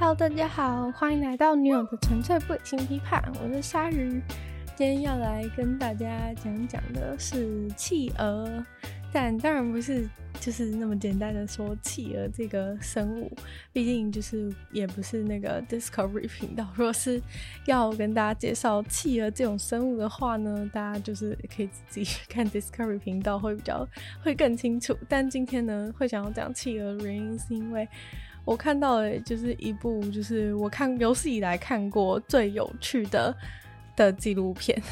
Hello，大家好，欢迎来到女友的纯粹不理性批判。我是鲨鱼，今天要来跟大家讲讲的是企鹅，但当然不是就是那么简单的说企鹅这个生物，毕竟就是也不是那个 Discovery 频道。如果是要跟大家介绍企鹅这种生物的话呢，大家就是可以自己看 Discovery 频道会比较会更清楚。但今天呢，会想要讲企鹅的原因是因为。我看到的就是一部，就是我看有史以来看过最有趣的的纪录片。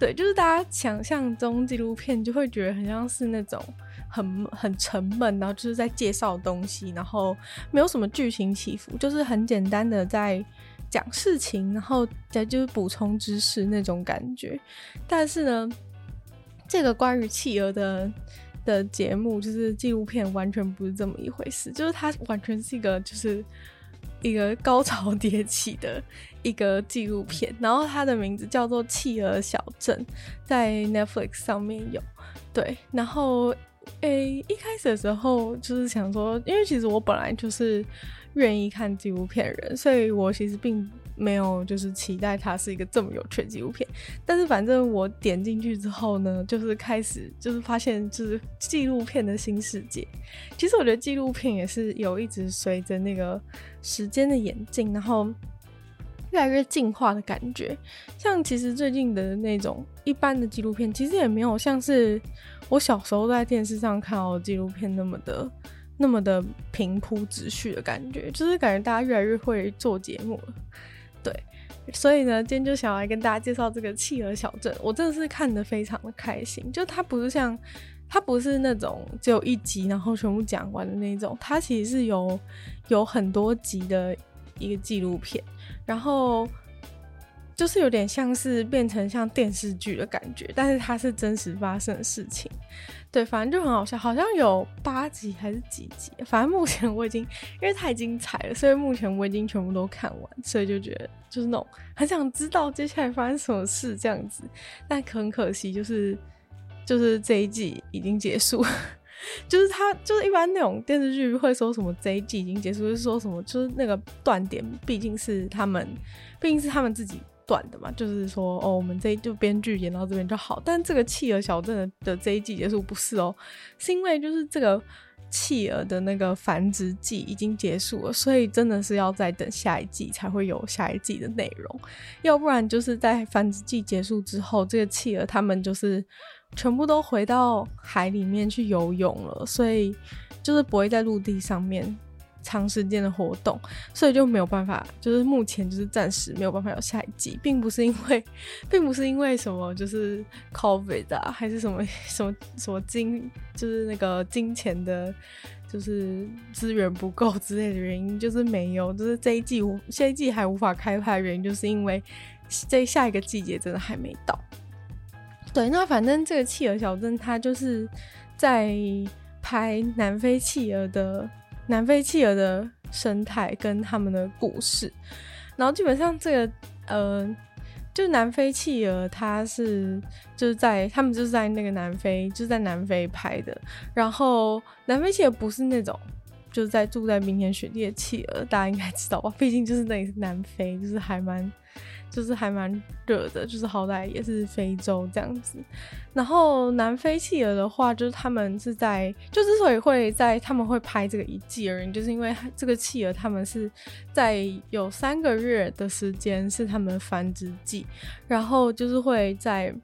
对，就是大家想象中纪录片就会觉得很像是那种很很沉闷，然后就是在介绍东西，然后没有什么剧情起伏，就是很简单的在讲事情，然后再就是补充知识那种感觉。但是呢，这个关于企鹅的。的节目就是纪录片，完全不是这么一回事。就是它完全是一个，就是一个高潮迭起的一个纪录片。然后它的名字叫做《企鹅小镇》，在 Netflix 上面有。对，然后诶、一开始的时候就是想说，因为其实我本来就是愿意看纪录片人，所以我其实并。没有，就是期待它是一个这么有趣的纪录片。但是反正我点进去之后呢，就是开始就是发现就是纪录片的新世界。其实我觉得纪录片也是有一直随着那个时间的演进，然后越来越进化的感觉。像其实最近的那种一般的纪录片，其实也没有像是我小时候在电视上看到的纪录片那么的那么的平铺直叙的感觉，就是感觉大家越来越会做节目了。对，所以呢，今天就想要来跟大家介绍这个企鹅小镇。我真的是看得非常的开心，就它不是像，它不是那种只有一集然后全部讲完的那种，它其实是有有很多集的一个纪录片，然后。就是有点像是变成像电视剧的感觉，但是它是真实发生的事情，对，反正就很好笑，好像有八集还是几集，反正目前我已经因为太精彩了，所以目前我已经全部都看完，所以就觉得就是那种很想知道接下来发生什么事这样子，但很可惜就是就是这一季已经结束，就是他就是一般那种电视剧会说什么这一季已经结束，就是说什么就是那个断点毕竟是他们，毕竟是他们自己。短的嘛，就是说哦，我们这就编剧演到这边就好。但这个企鹅小镇的的这一季结束不是哦，是因为就是这个企鹅的那个繁殖季已经结束了，所以真的是要再等下一季才会有下一季的内容。要不然就是在繁殖季结束之后，这个企鹅他们就是全部都回到海里面去游泳了，所以就是不会在陆地上面。长时间的活动，所以就没有办法，就是目前就是暂时没有办法有下一季，并不是因为，并不是因为什么就是 COVID 啊，还是什么什么什么金，就是那个金钱的，就是资源不够之类的原因，就是没有，就是这一季无下一季还无法开拍原因，就是因为这下一个季节真的还没到。对，那反正这个企鹅小镇，它就是在拍南非企鹅的。南非企鹅的生态跟他们的故事，然后基本上这个呃，就南非企鹅，它是就是在他们就是在那个南非，就是在南非拍的。然后南非企鹅不是那种就是在住在冰天雪地的企鹅，大家应该知道吧？毕竟就是那里是南非，就是还蛮。就是还蛮热的，就是好歹也是非洲这样子。然后南非企鹅的话，就是他们是在，就之所以会在他们会拍这个一季而已，就是因为这个企鹅他们是在有三个月的时间是他们繁殖季，然后就是会在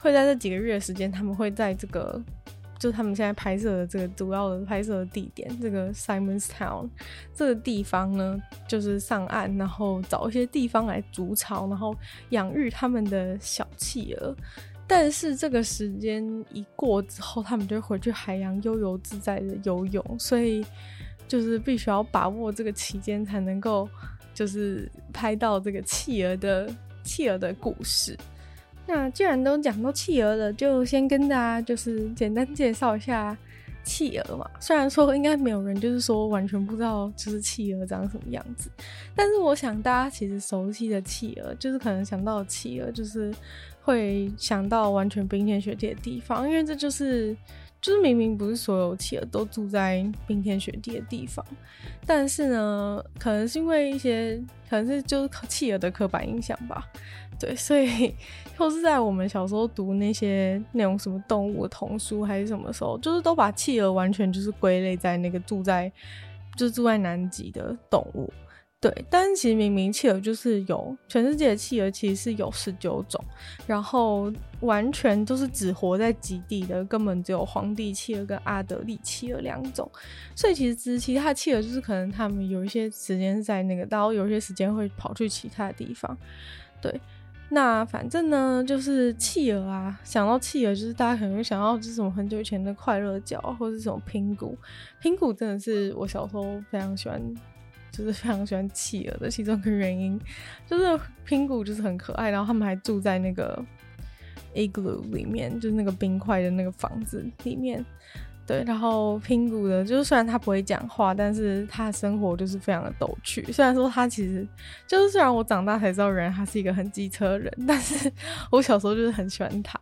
会在这几个月的时间，他们会在这个。就他们现在拍摄的这个主要的拍摄的地点，这个 Simon's Town 这个地方呢，就是上岸，然后找一些地方来筑巢，然后养育他们的小企鹅。但是这个时间一过之后，他们就会回去海洋悠游自在的游泳，所以就是必须要把握这个期间，才能够就是拍到这个企鹅的企鹅的故事。那既然都讲到企鹅了，就先跟大家就是简单介绍一下企鹅嘛。虽然说应该没有人就是说完全不知道就是企鹅长什么样子，但是我想大家其实熟悉的企鹅，就是可能想到企鹅就是会想到完全冰天雪地的地方，因为这就是就是明明不是所有企鹅都住在冰天雪地的地方，但是呢，可能是因为一些，可能是就是企鹅的刻板印象吧。对，所以或是在我们小时候读那些那种什么动物的童书还是什么时候，就是都把企鹅完全就是归类在那个住在就是住在南极的动物。对，但是其实明明企鹅就是有全世界的企鹅其实是有十九种，然后完全都是只活在极地的，根本只有皇帝企鹅跟阿德利企鹅两种。所以其实其他的企鹅就是可能他们有一些时间是在那个，然后有一些时间会跑去其他地方。对。那反正呢，就是企鹅啊，想到企鹅，就是大家可能会想到就是什么很久以前的快乐角，或者是什么拼谷。拼谷真的是我小时候非常喜欢，就是非常喜欢企鹅的其中一个原因，就是拼谷就是很可爱，然后他们还住在那个 igloo 里面，就是那个冰块的那个房子里面。对，然后拼谷的，就是虽然他不会讲话，但是他的生活就是非常的逗趣。虽然说他其实就是，虽然我长大才知道，原来他是一个很机车人，但是我小时候就是很喜欢他。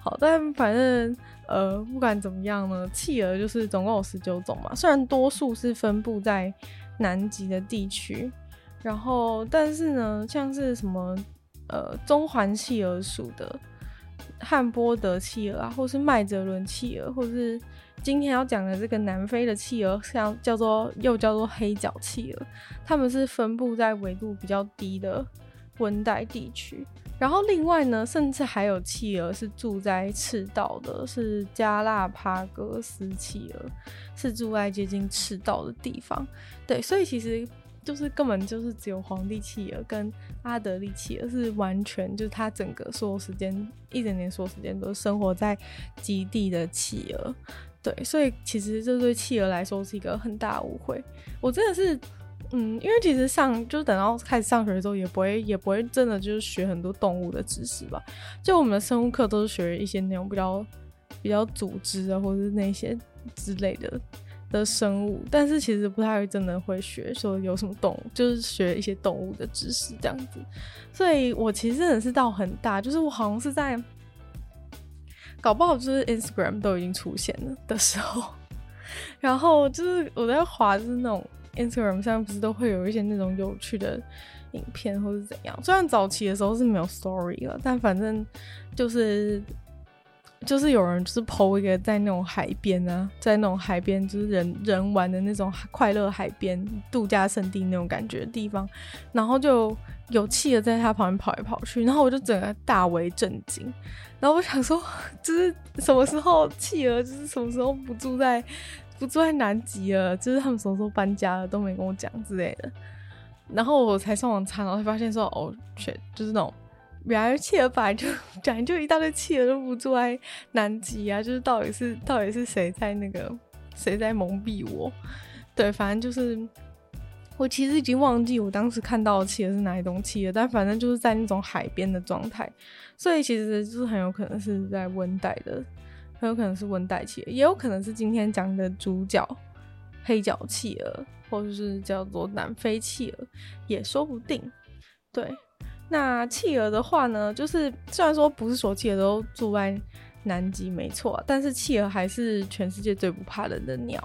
好，但反正呃，不管怎么样呢，企鹅就是总共有十九种嘛。虽然多数是分布在南极的地区，然后但是呢，像是什么呃中环企鹅属的汉波德企鹅啊，或是麦哲伦企鹅，或是今天要讲的这个南非的企鹅，像叫做又叫做黑脚企鹅，它们是分布在纬度比较低的温带地区。然后另外呢，甚至还有企鹅是住在赤道的，是加拉帕戈斯企鹅，是住在接近赤道的地方。对，所以其实就是根本就是只有皇帝企鹅跟阿德利企鹅是完全就是它整个所有时间一整年所有时间都生活在极地的企鹅。对，所以其实这对企鹅来说是一个很大误会。我真的是，嗯，因为其实上就是等到开始上学的时候，也不会也不会真的就是学很多动物的知识吧。就我们的生物课都是学一些那种比较比较组织啊，或者是那些之类的的生物，但是其实不太真的会学说有什么动物，就是学一些动物的知识这样子。所以我其实真的是到很大，就是我好像是在。搞不好就是 Instagram 都已经出现了的时候，然后就是我在滑，就是那种 Instagram 上不是都会有一些那种有趣的影片或是怎样。虽然早期的时候是没有 Story 了，但反正就是就是有人就是 po 一个在那种海边啊，在那种海边就是人人玩的那种快乐海边度假胜地那种感觉的地方，然后就有企鹅在他旁边跑来跑去，然后我就整个大为震惊。然后我想说，就是什么时候企鹅，就是什么时候不住在不住在南极了，就是他们什么时候搬家了都没跟我讲之类的。然后我才上网查，然后才发现说，哦，全就是那种，原来企鹅本来就讲就一大堆企鹅都不住在南极啊，就是到底是到底是谁在那个谁在蒙蔽我？对，反正就是。我其实已经忘记我当时看到的企鹅是哪一种企鹅，但反正就是在那种海边的状态，所以其实就是很有可能是在温带的，很有可能是温带企鹅，也有可能是今天讲的主角黑脚企鹅，或者是叫做南非企鹅，也说不定。对，那企鹅的话呢，就是虽然说不是所有企鹅都住在南极，没错，但是企鹅还是全世界最不怕人的鸟。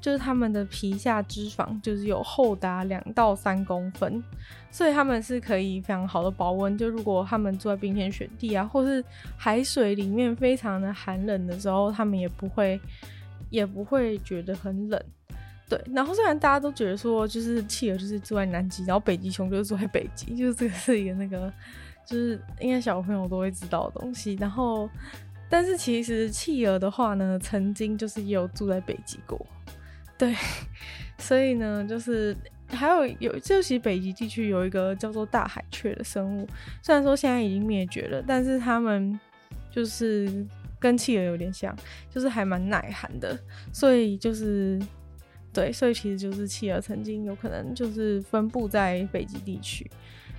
就是它们的皮下脂肪就是有厚达两到三公分，所以它们是可以非常好的保温。就如果它们住在冰天雪地啊，或是海水里面非常的寒冷的时候，它们也不会也不会觉得很冷。对，然后虽然大家都觉得说，就是企鹅就是住在南极，然后北极熊就是住在北极，就是这个是一个那个就是应该小朋友都会知道的东西。然后，但是其实企鹅的话呢，曾经就是也有住在北极过。对，所以呢，就是还有有，就其实北极地区有一个叫做大海雀的生物，虽然说现在已经灭绝了，但是它们就是跟企鹅有点像，就是还蛮耐寒的，所以就是对，所以其实就是企鹅曾经有可能就是分布在北极地区，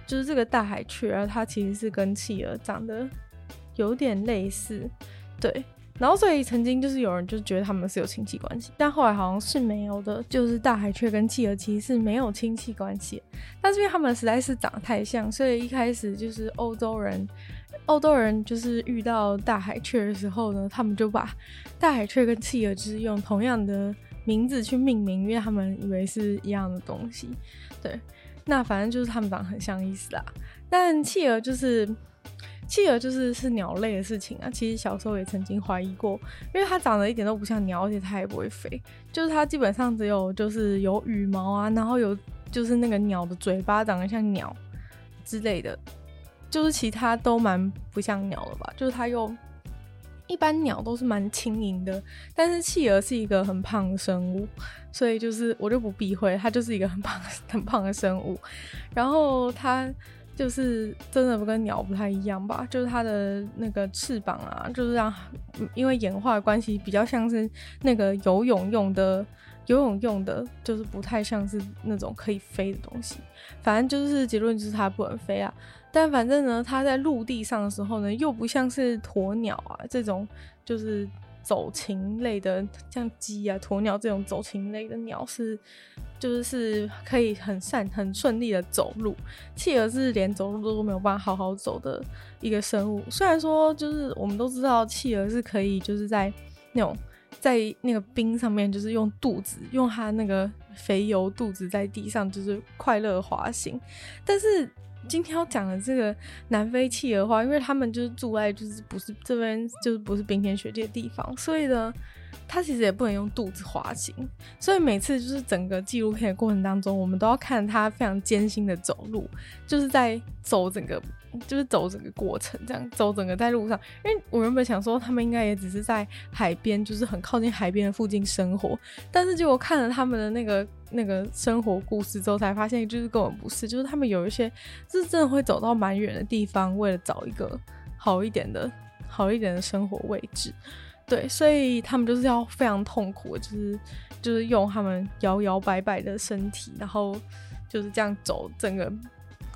就是这个大海雀啊，它其实是跟企鹅长得有点类似，对。然后，所以曾经就是有人就觉得他们是有亲戚关系，但后来好像是没有的。就是大海雀跟企鹅其实是没有亲戚关系，但是因为他们实在是长得太像，所以一开始就是欧洲人欧洲人就是遇到大海雀的时候呢，他们就把大海雀跟企鹅就是用同样的名字去命名，因为他们以为是一样的东西。对，那反正就是他们长得很像意思啦。但企鹅就是企鹅就是是鸟类的事情啊。其实小时候也曾经怀疑过，因为它长得一点都不像鸟，而且它也不会飞，就是它基本上只有就是有羽毛啊，然后有就是那个鸟的嘴巴长得像鸟之类的。就是其他都蛮不像鸟的吧，就是它又一般鸟都是蛮轻盈的，但是企鹅是一个很胖的生物，所以就是我就不避讳，它就是一个很胖 很胖的生物，然后它就是真的不跟鸟不太一样吧，就是它的那个翅膀啊，就是让因为演化的关系比较像是那个游泳用的。游泳用的就是不太像是那种可以飞的东西，反正就是结论就是它不能飞啊。但反正呢，它在陆地上的时候呢，又不像是鸵鸟啊这种就是走禽类的，像鸡啊、鸵鸟这种走禽类的鸟是，就是是可以很善很顺利的走路。企鹅是连走路都没有办法好好走的一个生物。虽然说就是我们都知道企鹅是可以就是在那种。在那个冰上面，就是用肚子，用它那个肥油肚子在地上，就是快乐滑行。但是今天要讲的这个南非企鹅的话，因为他们就是住在就是不是这边就是不是冰天雪地的地方，所以呢，他其实也不能用肚子滑行。所以每次就是整个纪录片的过程当中，我们都要看他非常艰辛的走路，就是在走整个。就是走整个过程，这样走整个在路上，因为我原本想说他们应该也只是在海边，就是很靠近海边的附近生活，但是结果看了他们的那个那个生活故事之后，才发现就是根本不是，就是他们有一些是真的会走到蛮远的地方，为了找一个好一点的好一点的生活位置，对，所以他们就是要非常痛苦，就是就是用他们摇摇摆摆的身体，然后就是这样走整个。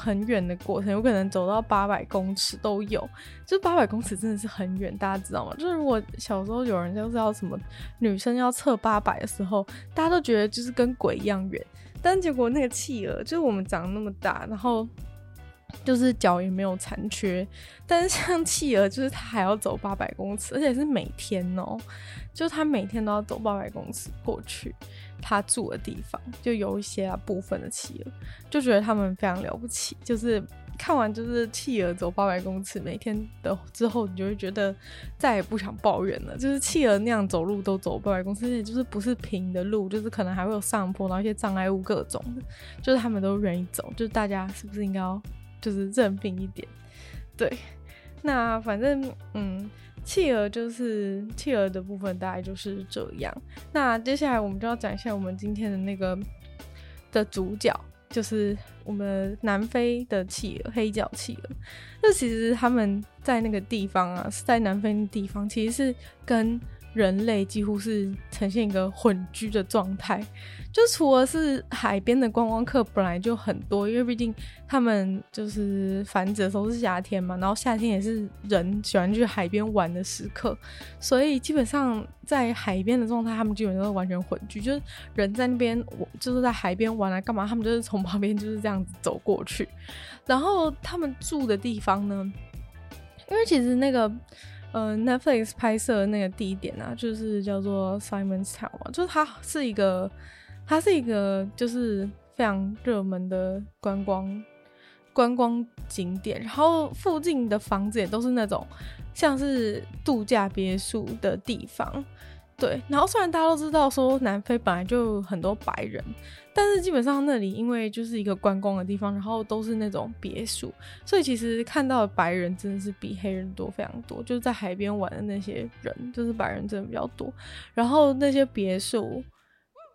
很远的过程，有可能走到八百公尺都有，就八百公尺真的是很远，大家知道吗？就是如果小时候有人就是要什么女生要测八百的时候，大家都觉得就是跟鬼一样远，但结果那个企鹅就是我们长那么大，然后就是脚也没有残缺，但是像企鹅就是它还要走八百公尺，而且是每天哦，就是它每天都要走八百公尺过去。它住的地方就有一些啊部分的企鹅，就觉得他们非常了不起。就是看完就是企鹅走八百公尺每天的之后，你就会觉得再也不想抱怨了。就是企鹅那样走路都走八百公尺，而且就是不是平的路，就是可能还会有上坡，然后一些障碍物各种的，就是他们都愿意走。就是大家是不是应该要就是认命一点？对，那反正嗯。企鹅就是企鹅的部分，大概就是这样。那接下来我们就要讲一下我们今天的那个的主角，就是我们南非的企鹅——黑脚企鹅。那其实他们在那个地方啊，是在南非的地方，其实是跟。人类几乎是呈现一个混居的状态，就除了是海边的观光客本来就很多，因为毕竟他们就是繁殖的时候是夏天嘛，然后夏天也是人喜欢去海边玩的时刻，所以基本上在海边的状态，他们基本上都完全混居，就是人在那边，就是在海边玩来干嘛，他们就是从旁边就是这样子走过去，然后他们住的地方呢，因为其实那个。呃，Netflix 拍摄那个地点啊，就是叫做 Simon's Town 嘛，就是它是一个，它是一个就是非常热门的观光观光景点，然后附近的房子也都是那种像是度假别墅的地方。对，然后虽然大家都知道说南非本来就很多白人，但是基本上那里因为就是一个观光的地方，然后都是那种别墅，所以其实看到的白人真的是比黑人多非常多。就是在海边玩的那些人，就是白人真的比较多。然后那些别墅，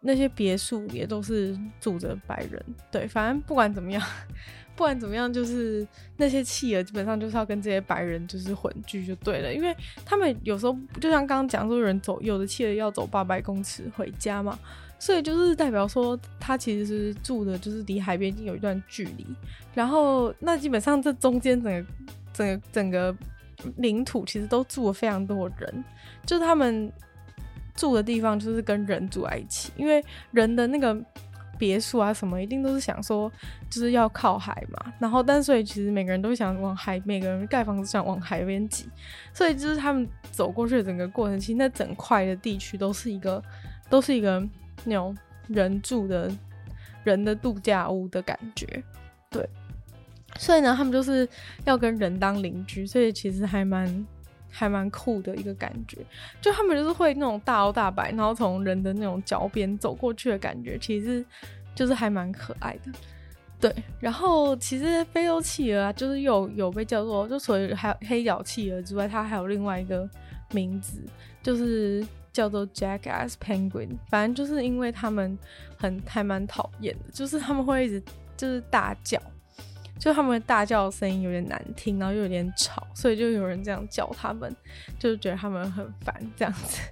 那些别墅也都是住着白人。对，反正不管怎么样。不管怎么样，就是那些企鹅基本上就是要跟这些白人就是混居就对了，因为他们有时候就像刚刚讲说，人走有的企鹅要走八百公尺回家嘛，所以就是代表说他其实是住的就是离海边已经有一段距离，然后那基本上这中间整个整个整个领土其实都住了非常多人，就是他们住的地方就是跟人住在一起，因为人的那个。别墅啊什么，一定都是想说就是要靠海嘛。然后，但所以其实每个人都想往海，每个人盖房子想往海边挤。所以就是他们走过去的整个过程，其实那整块的地区都是一个，都是一个那种人住的人的度假屋的感觉。对，所以呢，他们就是要跟人当邻居，所以其实还蛮。还蛮酷的一个感觉，就他们就是会那种大摇大摆，然后从人的那种脚边走过去的感觉，其实就是还蛮可爱的。对，然后其实非洲企鹅啊，就是有有被叫做，就除了还有黑脚企鹅之外，它还有另外一个名字，就是叫做 Jackass Penguin。反正就是因为他们很还蛮讨厌的，就是他们会一直就是大叫。就他们大叫的声音有点难听，然后又有点吵，所以就有人这样叫他们，就是觉得他们很烦这样子。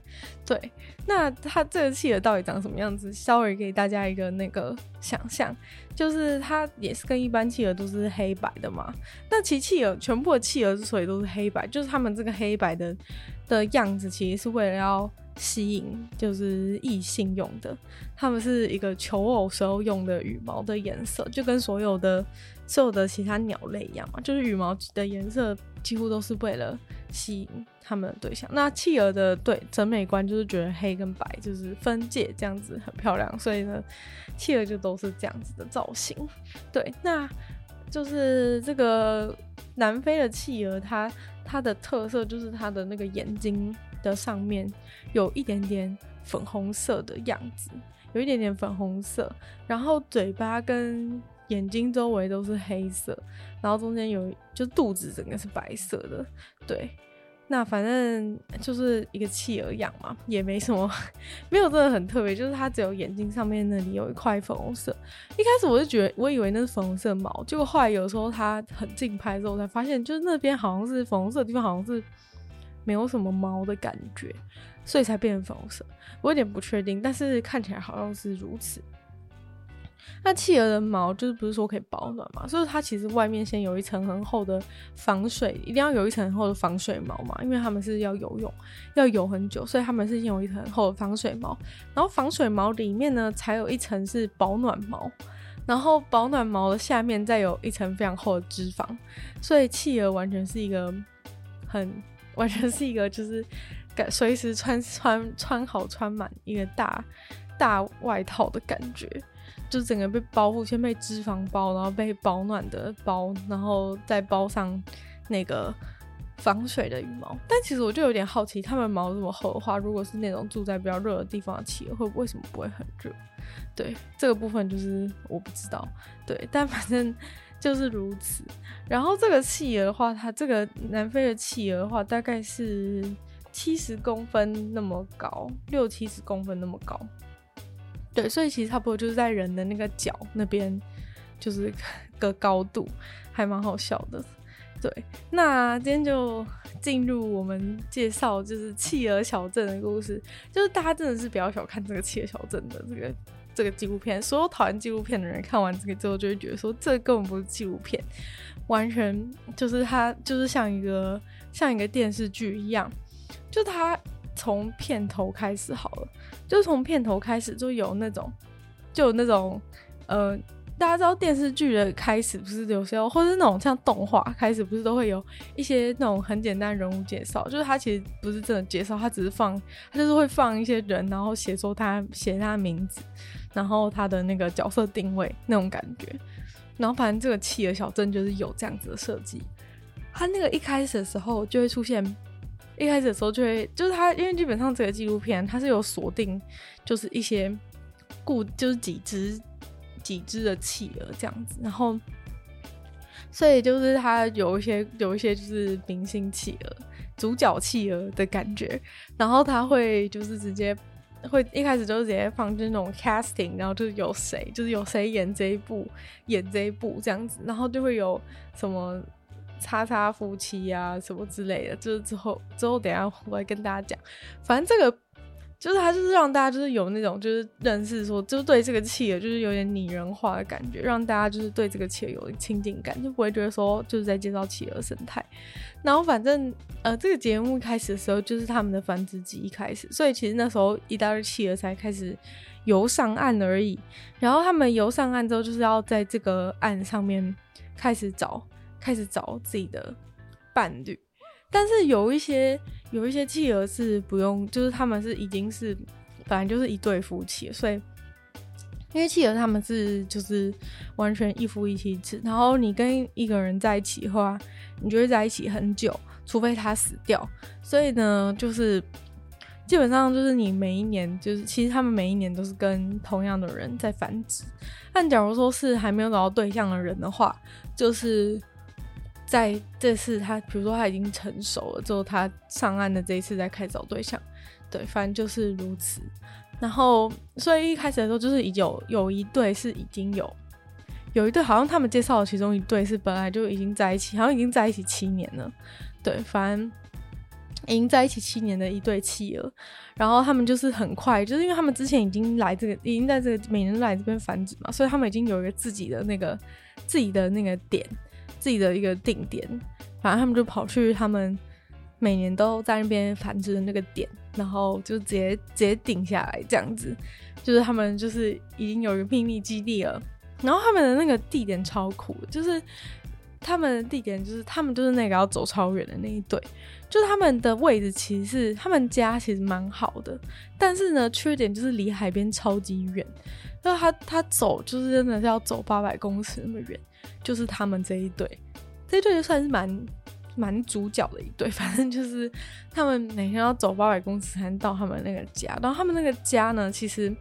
对，那它这个企鹅到底长什么样子？稍微给大家一个那个想象，就是它也是跟一般企鹅都是黑白的嘛。那其实企鹅全部的企鹅之所以都是黑白，就是他们这个黑白的的样子，其实是为了要吸引就是异性用的。他们是一个求偶时候用的羽毛的颜色，就跟所有的。所有的其他鸟类一样嘛，就是羽毛的颜色几乎都是为了吸引他们的对象。那企鹅的对审美观就是觉得黑跟白就是分界这样子很漂亮，所以呢，企鹅就都是这样子的造型。对，那就是这个南非的企鹅，它它的特色就是它的那个眼睛的上面有一点点粉红色的样子，有一点点粉红色，然后嘴巴跟眼睛周围都是黑色，然后中间有就肚子整个是白色的，对，那反正就是一个企鹅样嘛，也没什么，没有真的很特别，就是它只有眼睛上面那里有一块粉红色。一开始我就觉得我以为那是粉红色毛，结果后来有时候它很近拍之后才发现，就是那边好像是粉红色的地方好像是没有什么毛的感觉，所以才变成粉红色。我有点不确定，但是看起来好像是如此。那企鹅的毛就是不是说可以保暖嘛？所以它其实外面先有一层很厚的防水，一定要有一层很厚的防水毛嘛，因为他们是要游泳，要游很久，所以他们是先有一层厚的防水毛。然后防水毛里面呢，才有一层是保暖毛，然后保暖毛的下面再有一层非常厚的脂肪。所以企鹅完全是一个很，完全是一个就是感随时穿穿穿好穿满一个大大外套的感觉。就整个被包覆，先被脂肪包，然后被保暖的包，然后再包上那个防水的羽毛。但其实我就有点好奇，它们毛这么厚的话，如果是那种住在比较热的地方的企鹅，会为什么不会很热？对，这个部分就是我不知道。对，但反正就是如此。然后这个企鹅的话，它这个南非的企鹅的话，大概是七十公分那么高，六七十公分那么高。对，所以其实差不多就是在人的那个脚那边，就是 个高度，还蛮好笑的。对，那今天就进入我们介绍就是企鹅小镇的故事。就是大家真的是比较小看这个企鹅小镇的这个这个纪录片。所有讨厌纪录片的人看完这个之后，就会觉得说这根本不是纪录片，完全就是它就是像一个像一个电视剧一样，就它。从片头开始好了，就从片头开始就有那种，就有那种，呃，大家知道电视剧的开始不是有时候，或者是那种像动画开始不是都会有一些那种很简单人物介绍，就是他其实不是真的介绍，他只是放，他就是会放一些人，然后写说他写他的名字，然后他的那个角色定位那种感觉，然后反正这个企鹅小镇就是有这样子的设计，他那个一开始的时候就会出现。一开始的时候就会，就是他，因为基本上这个纪录片它是有锁定，就是一些固，就是几只几只的企鹅这样子，然后，所以就是他有一些有一些就是明星企鹅、主角企鹅的感觉，然后他会就是直接会一开始就是直接放就那种 casting，然后就是有谁，就是有谁演这一部，演这一部这样子，然后就会有什么。叉叉夫妻、啊，什么之类的，就是之后之后等下我会跟大家讲。反正这个就是他就是让大家就是有那种就是认识说，就是对这个企鹅就是有点拟人化的感觉，让大家就是对这个企鹅有亲近感，就不会觉得说就是在介绍企鹅生态。然后反正呃这个节目开始的时候就是他们的繁殖季一开始，所以其实那时候一大堆企鹅才开始游上岸而已。然后他们游上岸之后，就是要在这个岸上面开始找开始找自己的伴侣。但是有一些有一些企鹅是不用，就是他们是已经是本来就是一对夫妻，所以因为企鹅他们是就是完全一夫一妻制，然后你跟一个人在一起的话，你就会在一起很久，除非他死掉。所以呢，就是基本上就是你每一年就是其实他们每一年都是跟同样的人在繁殖。但假如说是还没有找到对象的人的话，就是。在这次他，比如说他已经成熟了之后，他上岸的这一次再开始找对象，对，反正就是如此。然后，所以一开始的时候，就是有有一对是已经有有一对，好像他们介绍的其中一对是本来就已经在一起，好像已经在一起七年了。对，反正已经在一起七年的一对妻儿。然后他们就是很快，就是因为他们之前已经来这个，已经在这个每年来这边繁殖嘛，所以他们已经有一个自己的那个自己的那个点。自己的一个定点，反正他们就跑去他们每年都在那边繁殖的那个点，然后就直接直接定下来这样子，就是他们就是已经有一个秘密基地了。然后他们的那个地点超酷，就是他们的地点就是他们就是那个要走超远的那一对，就他们的位置其实是他们家其实蛮好的，但是呢缺点就是离海边超级远，就他他走就是真的是要走八百公尺那么远。就是他们这一对，这一对就算是蛮蛮主角的一对。反正就是他们每天要走八百公尺才能到他们那个家。然后他们那个家呢，其实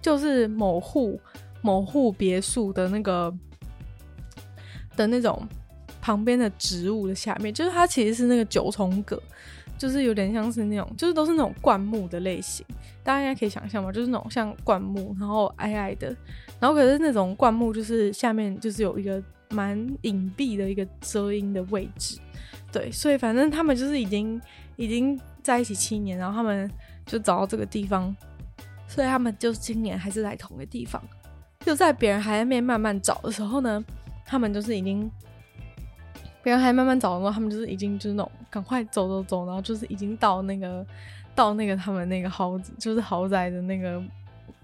就是某户某户别墅的那个的那种旁边的植物的下面，就是它其实是那个九重葛，就是有点像是那种，就是都是那种灌木的类型。大家应该可以想象嘛，就是那种像灌木，然后矮矮的。然后可是那种灌木，就是下面就是有一个蛮隐蔽的一个遮阴的位置，对，所以反正他们就是已经已经在一起七年，然后他们就找到这个地方，所以他们就是今年还是在同一个地方，就在别人还在那边慢慢找的时候呢，他们就是已经别人还慢慢找的时候，他们就是已经就是那种赶快走走走，然后就是已经到那个到那个他们那个豪，就是豪宅的那个。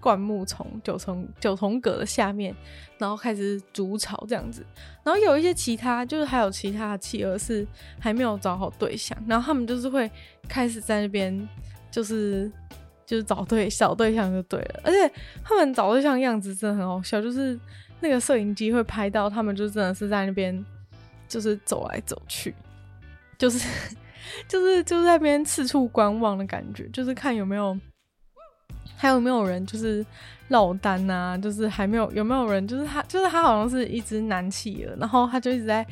灌木丛九重九重葛的下面，然后开始筑巢这样子，然后有一些其他，就是还有其他的企鹅是还没有找好对象，然后他们就是会开始在那边，就是就是找对找对象就对了，而且他们找对象样子真的很好笑，就是那个摄影机会拍到他们就真的是在那边，就是走来走去，就是 就是就是在那边四处观望的感觉，就是看有没有。还有没有人就是落单啊？就是还没有有没有人？就是他，就是他好像是一只男企鹅，然后他就一直在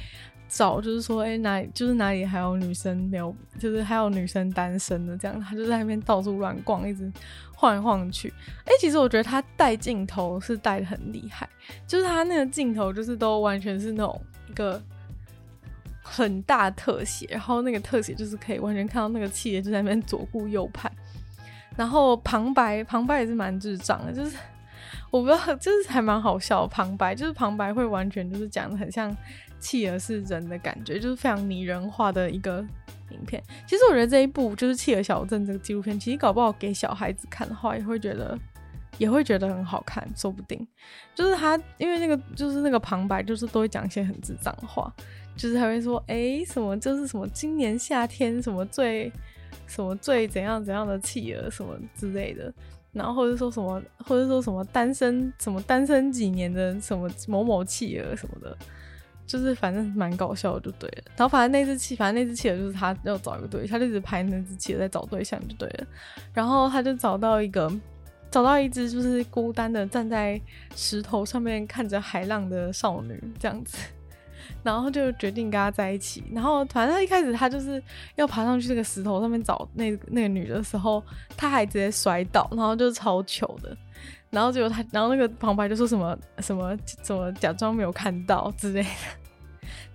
找，就是说，哎、哪里就是哪里还有女生没有，就是还有女生单身的这样，他就在那边到处乱逛，一直晃来晃去。哎、其实我觉得他带镜头是带的很厉害，就是他那个镜头就是都完全是那种一个很大特写，然后那个特写就是可以完全看到那个企鹅就在那边左顾右盼。然后旁白，旁白也是蛮智障的，就是 我不知道，就是还蛮好笑。旁白就是旁白会完全就是讲的很像企鹅是人的感觉，就是非常拟人化的一个影片。其实我觉得这一部就是《企鹅小镇》这个纪录片，其实搞不好给小孩子看的话，也会觉得也会觉得很好看，说不定。就是他因为那个就是那个旁白，就是都会讲一些很智障的话，就是还会说哎什么就是什么今年夏天什么最。什么最怎样怎样的企鹅什么之类的，然后或者说什么，或者说什么单身什么单身几年的什么某某企鹅什么的，就是反正蛮搞笑的就对了。然后反正那只企，反正那只企鹅就是他要找一个对象，他就一直拍那只企鹅在找对象就对了。然后他就找到一个，找到一只就是孤单的站在石头上面看着海浪的少女这样子。然后就决定跟他在一起。然后反正一开始他就是要爬上去这个石头上面找那那个女的时候，他还直接摔倒，然后就超糗的。然后结果他，然后那个旁白就说什么什么什么假装没有看到之类的。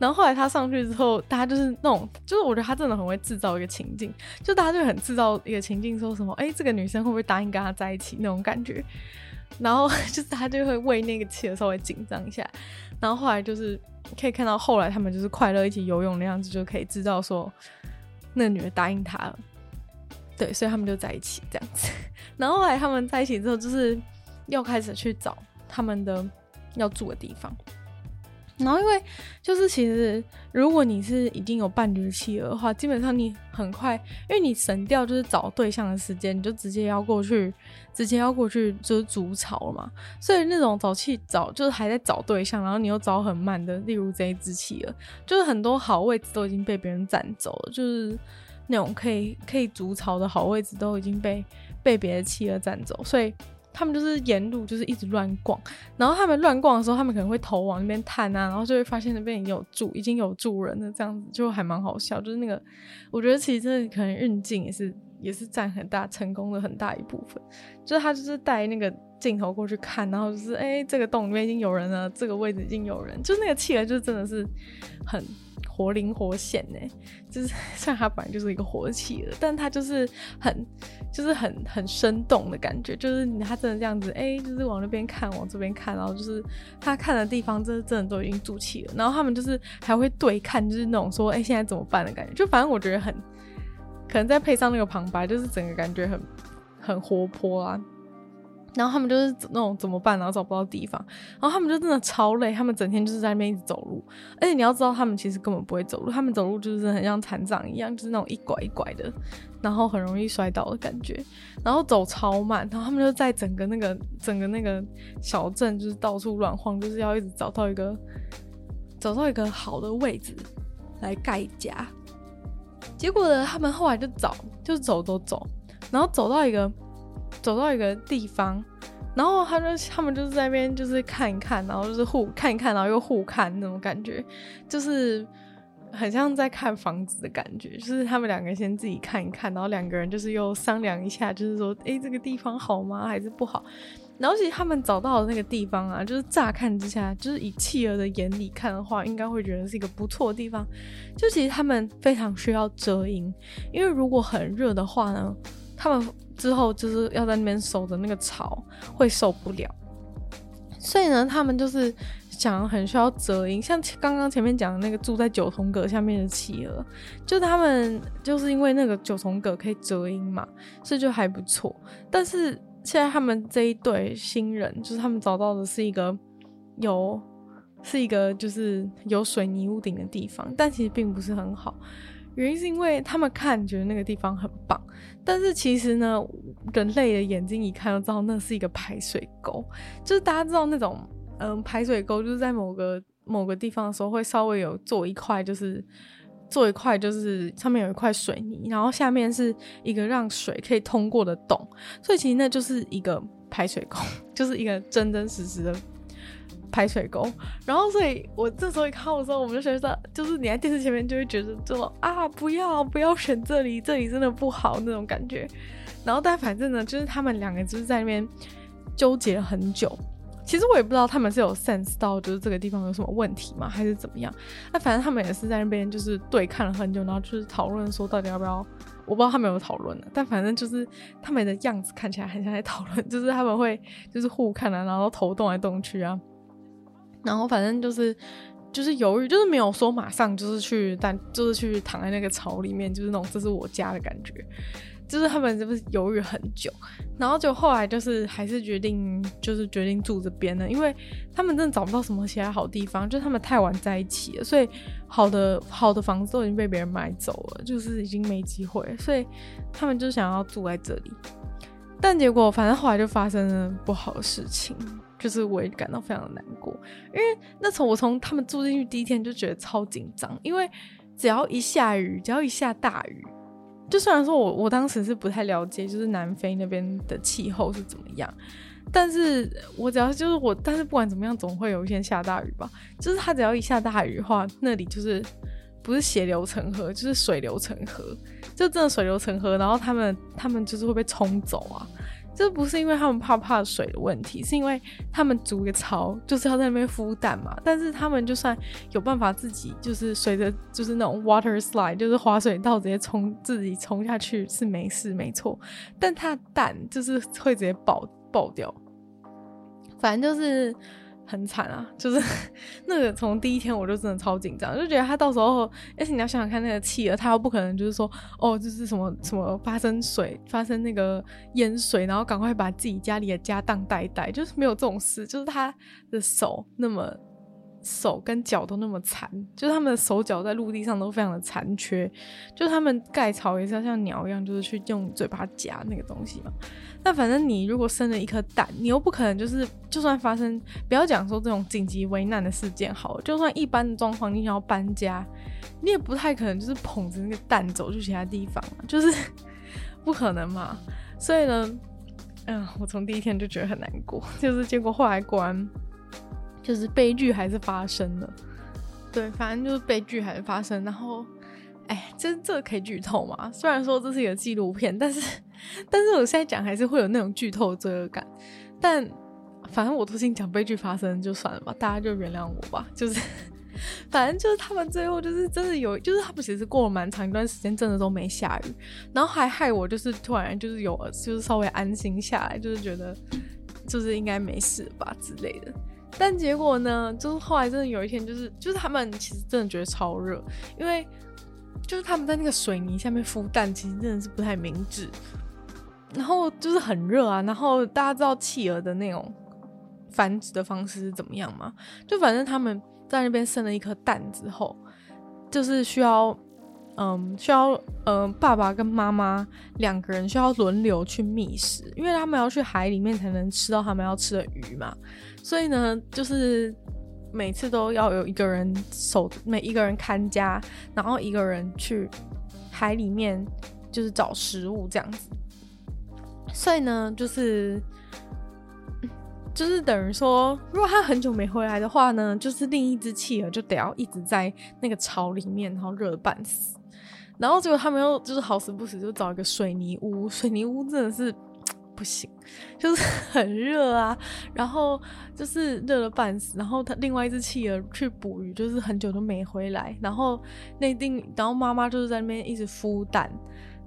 然后后来他上去之后，大家就是那种，就是我觉得他真的很会制造一个情境，就大家就很制造一个情境，说什么，哎，这个女生会不会答应跟他在一起？那种感觉，然后 就是他就会为那个企鹅稍微紧张一下，然后后来就是可以看到后来他们就是快乐一起游泳那样子，就可以知道说那个女的答应他了，对，所以他们就在一起这样子，然后后来他们在一起之后，就是又开始去找他们的要住的地方。然后，因为就是其实，如果你是已经有伴侣的企鹅的话，基本上你很快，因为你省掉就是找对象的时间，你就直接要过去，直接要过去就是筑巢了嘛。所以那种找企找就是还在找对象，然后你又找很慢的，例如这一只企鹅，就是很多好位置都已经被别人占走了，就是那种可以可以筑巢的好位置都已经被被别的企鹅占走，所以。他们就是沿路就是一直乱逛，然后他们乱逛的时候，他们可能会头往那边探啊，然后就会发现那边已经有住，已经有住人了，这样子就还蛮好笑。就是那个，我觉得其实真的可能运镜也是也是占很大成功的很大一部分，就是他就是带那个镜头过去看，然后就是哎、欸，这个洞里面已经有人了，这个位置已经有人，就是那个企鹅就真的是很。活灵活现呢，就是 虽然它本来就是一个活企鹅，但它就是很，就是很很生动的感觉，就是他真的这样子，哎、就是往那边看，往这边看，然后就是他看的地方，真的真的都已经住气了。然后他们就是还会对看，就是那种说，哎、现在怎么办的感觉。就反正我觉得很，可能再配上那个旁白，就是整个感觉很很活泼啊。然后他们就是那种怎么办，然后找不到地方，然后他们就真的超累，他们整天就是在那边一直走路，而且你要知道，他们其实根本不会走路，他们走路就是很像残障一样，就是那种一拐一拐的，然后很容易摔倒的感觉，然后走超慢，然后他们就在整个那个整个那个小镇就是到处乱晃，就是要一直找到一个找到一个好的位置来盖家。结果呢，他们后来就找，就走走走，然后走到一个。走到一个地方，然后他就他们就是在那边就是看一看，然后就是互看一看，然后又互看那种感觉，就是很像在看房子的感觉。就是他们两个先自己看一看，然后两个人就是又商量一下，就是说，诶，这个地方好吗？还是不好？然后其实他们找到的那个地方啊，就是乍看之下，就是以企鹅的眼里看的话，应该会觉得是一个不错的地方。就其实他们非常需要遮阴，因为如果很热的话呢，他们。之后就是要在那边守着那个巢，会受不了，所以呢，他们就是想很需要遮阴。像刚刚前面讲的那个住在九重阁下面的企鹅，就他们就是因为那个九重阁可以遮阴嘛，所以就还不错。但是现在他们这一对新人，就是他们找到的是一个有是一个就是有水泥屋顶的地方，但其实并不是很好。原因是因为他们看觉得那个地方很棒，但是其实呢，人类的眼睛一看就知道那是一个排水沟。就是大家知道那种，嗯，排水沟就是在某个某个地方的时候会稍微有做一块，就是做一块，就是上面有一块水泥，然后下面是一个让水可以通过的洞，所以其实那就是一个排水沟，就是一个真真实实的。排水沟，然后所以我这时候一看的时候，我们就觉得，就是你在电视前面就会觉得这种啊，不要不要选这里，这里真的不好那种感觉。然后但反正呢，就是他们两个就是在那边纠结了很久。其实我也不知道他们是有 sense 到就是这个地方有什么问题吗，还是怎么样？那反正他们也是在那边就是对看了很久，然后就是讨论说到底要不要。我不知道他们有没有讨论的，但反正就是他们的样子看起来很像在讨论，就是他们会就是互看啊，然后头动来动去啊。然后反正就是就是犹豫，就是没有说马上就是去，但就是去躺在那个巢里面，就是那种这是我家的感觉。就是他们就是犹豫很久，然后就后来就是还是决定就是决定住这边了，因为他们真的找不到什么其他好地方，就是他们太晚在一起了，所以好的好的房子都已经被别人买走了，就是已经没机会，所以他们就想要住在这里。但结果反正后来就发生了不好的事情。就是我也感到非常的难过，因为那从我从他们住进去第一天就觉得超紧张，因为只要一下雨，只要一下大雨，就虽然说我我当时是不太了解，就是南非那边的气候是怎么样，但是我只要就是我，但是不管怎么样，总会有一天下大雨吧。就是它只要一下大雨的话，那里就是不是血流成河，就是水流成河，就真的水流成河，然后他们他们就是会被冲走啊。这不是因为他们怕怕水的问题，是因为他们筑个巢就是要在那边孵蛋嘛。但是他们就算有办法自己就是随着就是那种 water slide，就是滑水道直接冲自己冲下去是没事没错，但它的蛋就是会直接爆爆掉，反正就是。很惨啊，就是 那个从第一天我就真的超紧张，就觉得他到时候，而且你要想想看，那个企鹅他又不可能就是说，哦，就是什么什么发生水，发生那个淹水，然后赶快把自己家里的家当带带，就是没有这种事，就是他的手那么。手跟脚都那么残，就是他们的手脚在陆地上都非常的残缺，就是他们盖巢也是要像鸟一样，就是去用嘴巴夹那个东西嘛。那反正你如果生了一颗蛋，你又不可能就是，就算发生，不要讲说这种紧急危难的事件好了，就算一般的状况，你想要搬家，你也不太可能就是捧着那个蛋走去其他地方，就是 不可能嘛。所以呢，嗯，我从第一天就觉得很难过，就是结果后来果然。就是悲剧还是发生了，对，反正就是悲剧还是发生。然后，哎，这这可以剧透吗？虽然说这是一个纪录片，但是，但是我现在讲还是会有那种剧透的罪恶感。但反正我都先讲悲剧发生就算了吧，大家就原谅我吧。就是，反正就是他们最后就是真的有，就是他们其实过了蛮长一段时间，真的都没下雨，然后还害我就是突然就是有就是稍微安心下来，就是觉得就是应该没事吧之类的。但结果呢，就是后来真的有一天，就是就是他们其实真的觉得超热，因为就是他们在那个水泥下面孵蛋，其实真的是不太明智。然后就是很热啊，然后大家知道企鹅的那种繁殖的方式是怎么样吗？就反正他们在那边生了一颗蛋之后，就是需要。嗯，需要嗯，爸爸跟妈妈两个人需要轮流去觅食，因为他们要去海里面才能吃到他们要吃的鱼嘛。所以呢，就是每次都要有一个人守，每一个人看家，然后一个人去海里面就是找食物这样子。所以呢，就是就是等于说，如果他很久没回来的话呢，就是另一只企鹅就得要一直在那个巢里面，然后热得半死。然后结果他们又就是好死不死就找一个水泥屋，水泥屋真的是不行，就是 很热啊，然后就是热了半死。然后他另外一只企鹅去捕鱼，就是很久都没回来。然后那定，然后妈妈就是在那边一直孵蛋，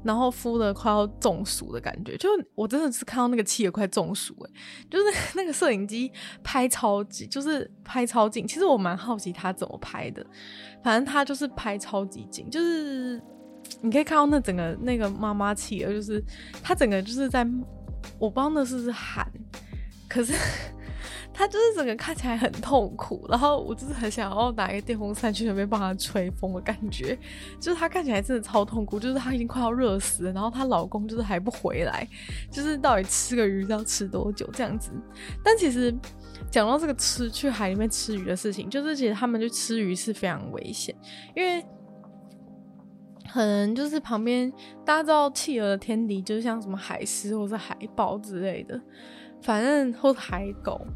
然后孵的快要中暑的感觉。就我真的是看到那个企鹅快中暑诶，就是 那个摄影机拍超级，就是拍超近。其实我蛮好奇他怎么拍的，反正他就是拍超级近，就是。你可以看到那整个那个妈妈企鹅，就是她整个就是在，我不知道那是不是喊，可是 她就是整个看起来很痛苦，然后我就是很想要拿一个电风扇去那边帮她吹风的感觉，就是她看起来真的超痛苦，就是她已经快要热死了，然后她老公就是还不回来，就是到底吃个鱼要吃多久这样子？但其实讲到这个吃去海里面吃鱼的事情，就是其实他们去吃鱼是非常危险，因为。可能就是旁边大家知道企鹅的天敌，就是像什么海狮或者海豹之类的，反正或者海狗，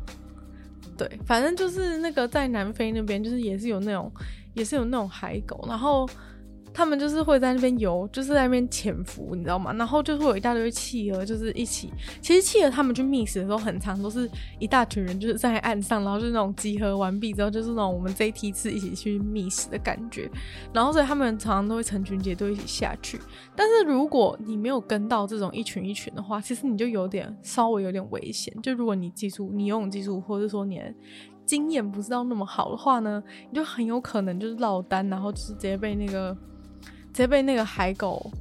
对，反正就是那个在南非那边，就是也是有那种，也是有那种海狗，然后。他们就是会在那边游，就是在那边潜伏，你知道吗？然后就会有一大堆企鹅，就是一起。其实企鹅他们去觅食的时候，很常都是一大群人，就是在岸上，然后就是那种集合完毕之后，就是那种我们这一梯次一起去觅食的感觉。然后所以他们常常都会成群结队一起下去。但是如果你没有跟到这种一群一群的话，其实你就有点稍微有点危险。就如果你技术、你游泳技术，或者说你的经验不是到那么好的话呢，你就很有可能就是落单，然后就是直接被那个。直接被那个海狗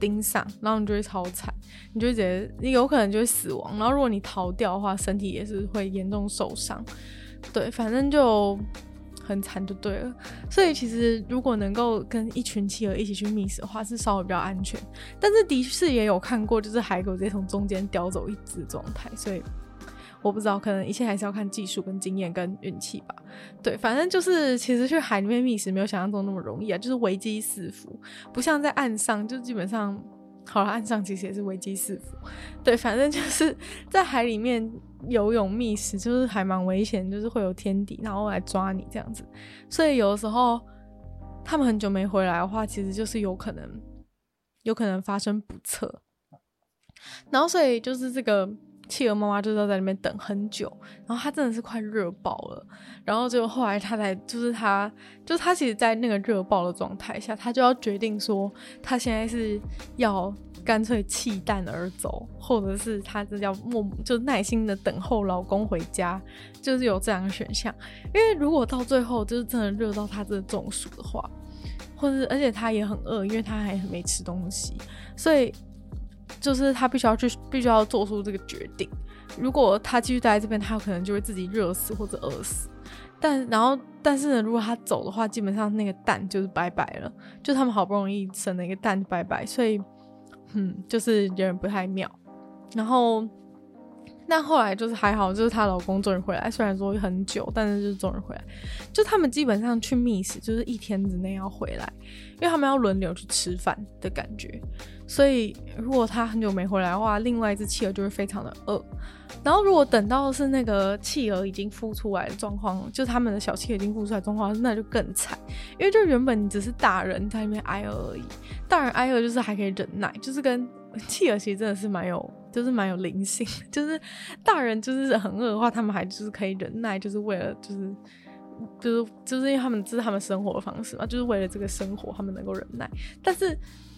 盯上，然后你就会超惨，你就觉得你有可能就会死亡。然后如果你逃掉的话，身体也是会严重受伤。对，反正就很惨就对了。所以其实如果能够跟一群企鹅一起去觅食的话，是稍微比较安全。但是的确也有看过，就是海狗直接从中间叼走一只状态，所以。我不知道，可能一切还是要看技术、跟经验、跟运气吧。对，反正就是，其实去海里面觅食没有想象中那么容易啊，就是危机四伏，不像在岸上，就基本上，好了，岸上其实也是危机四伏。对，反正就是在海里面游泳觅食，就是还蛮危险，就是会有天敌然后来抓你这样子。所以有的时候他们很久没回来的话，其实就是有可能，有可能发生不测。然后所以就是这个企鹅妈妈就是要在那边等很久，然后她真的是快热爆了。然后就后来她才就是她，就是她其实，在那个热爆的状态下，她就要决定说，她现在是要干脆弃蛋而走，或者是她是要默就耐心的等候老公回家，就是有这样的选项。因为如果到最后就是真的热到她真的中暑的话，或者是而且她也很饿，因为她还没吃东西，所以就是他必须要去，必须要做出这个决定。如果他继续待在这边，他有可能就会自己热死或者饿死。但然后，但是呢，如果他走的话，基本上那个蛋就是拜拜了，就他们好不容易生了一个蛋拜拜，所以，嗯，就是有点不太妙。然后，但后来就是还好，就是她老公终于回来，虽然说很久，但是就是终于回来。就他们基本上去觅食，就是一天之内要回来，因为他们要轮流去吃饭的感觉。所以，如果他很久没回来的话，另外一只企鹅就会非常的饿。然后，如果等到是那个企鹅已经孵出来的状况，就他们的小企鹅已经孵出来的状况，那就更惨。因为就原本你只是大人在那边挨饿而已，大人挨饿就是还可以忍耐，就是跟 企鹅其实真的是蛮有，就是蛮有灵性。就是大人就是很饿的话，他们还就是可以忍耐，就是为了就是就是就是因为他们这是他们生活的方式嘛，就是为了这个生活，他们能够忍耐。但是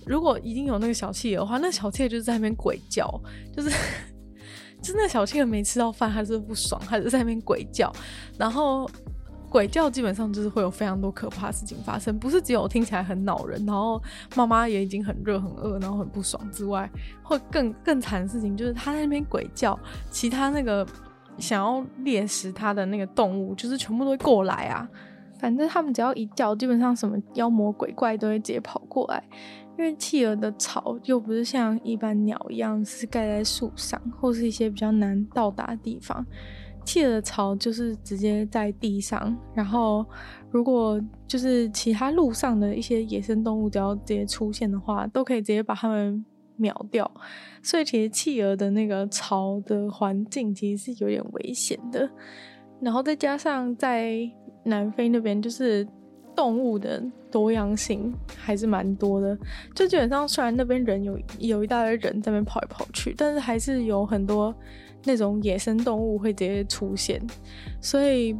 如果已经有那个小妾的话，那小妾就是在那边鬼叫，就是 就是那小妾没吃到饭，还是不爽，还是在那边鬼叫。然后鬼叫基本上就是会有非常多可怕的事情发生，不是只有听起来很恼人，然后妈妈也已经很热很饿，然后很不爽之外，会更更惨的事情就是他在那边鬼叫，其他那个想要猎食他的那个动物，就是全部都会过来啊。反正他们只要一叫，基本上什么妖魔鬼怪都会直接跑过来。因为企鹅的巢又不是像一般鸟一样是盖在树上，或是一些比较难到达的地方。企鹅的巢就是直接在地上，然后如果就是其他路上的一些野生动物只要直接出现的话，都可以直接把它们秒掉。所以其实企鹅的那个巢的环境其实是有点危险的。然后再加上在南非那边就是。动物的多样性还是蛮多的，就基本上虽然那边人有有一大堆人在那边跑来跑去，但是还是有很多那种野生动物会直接出现，所以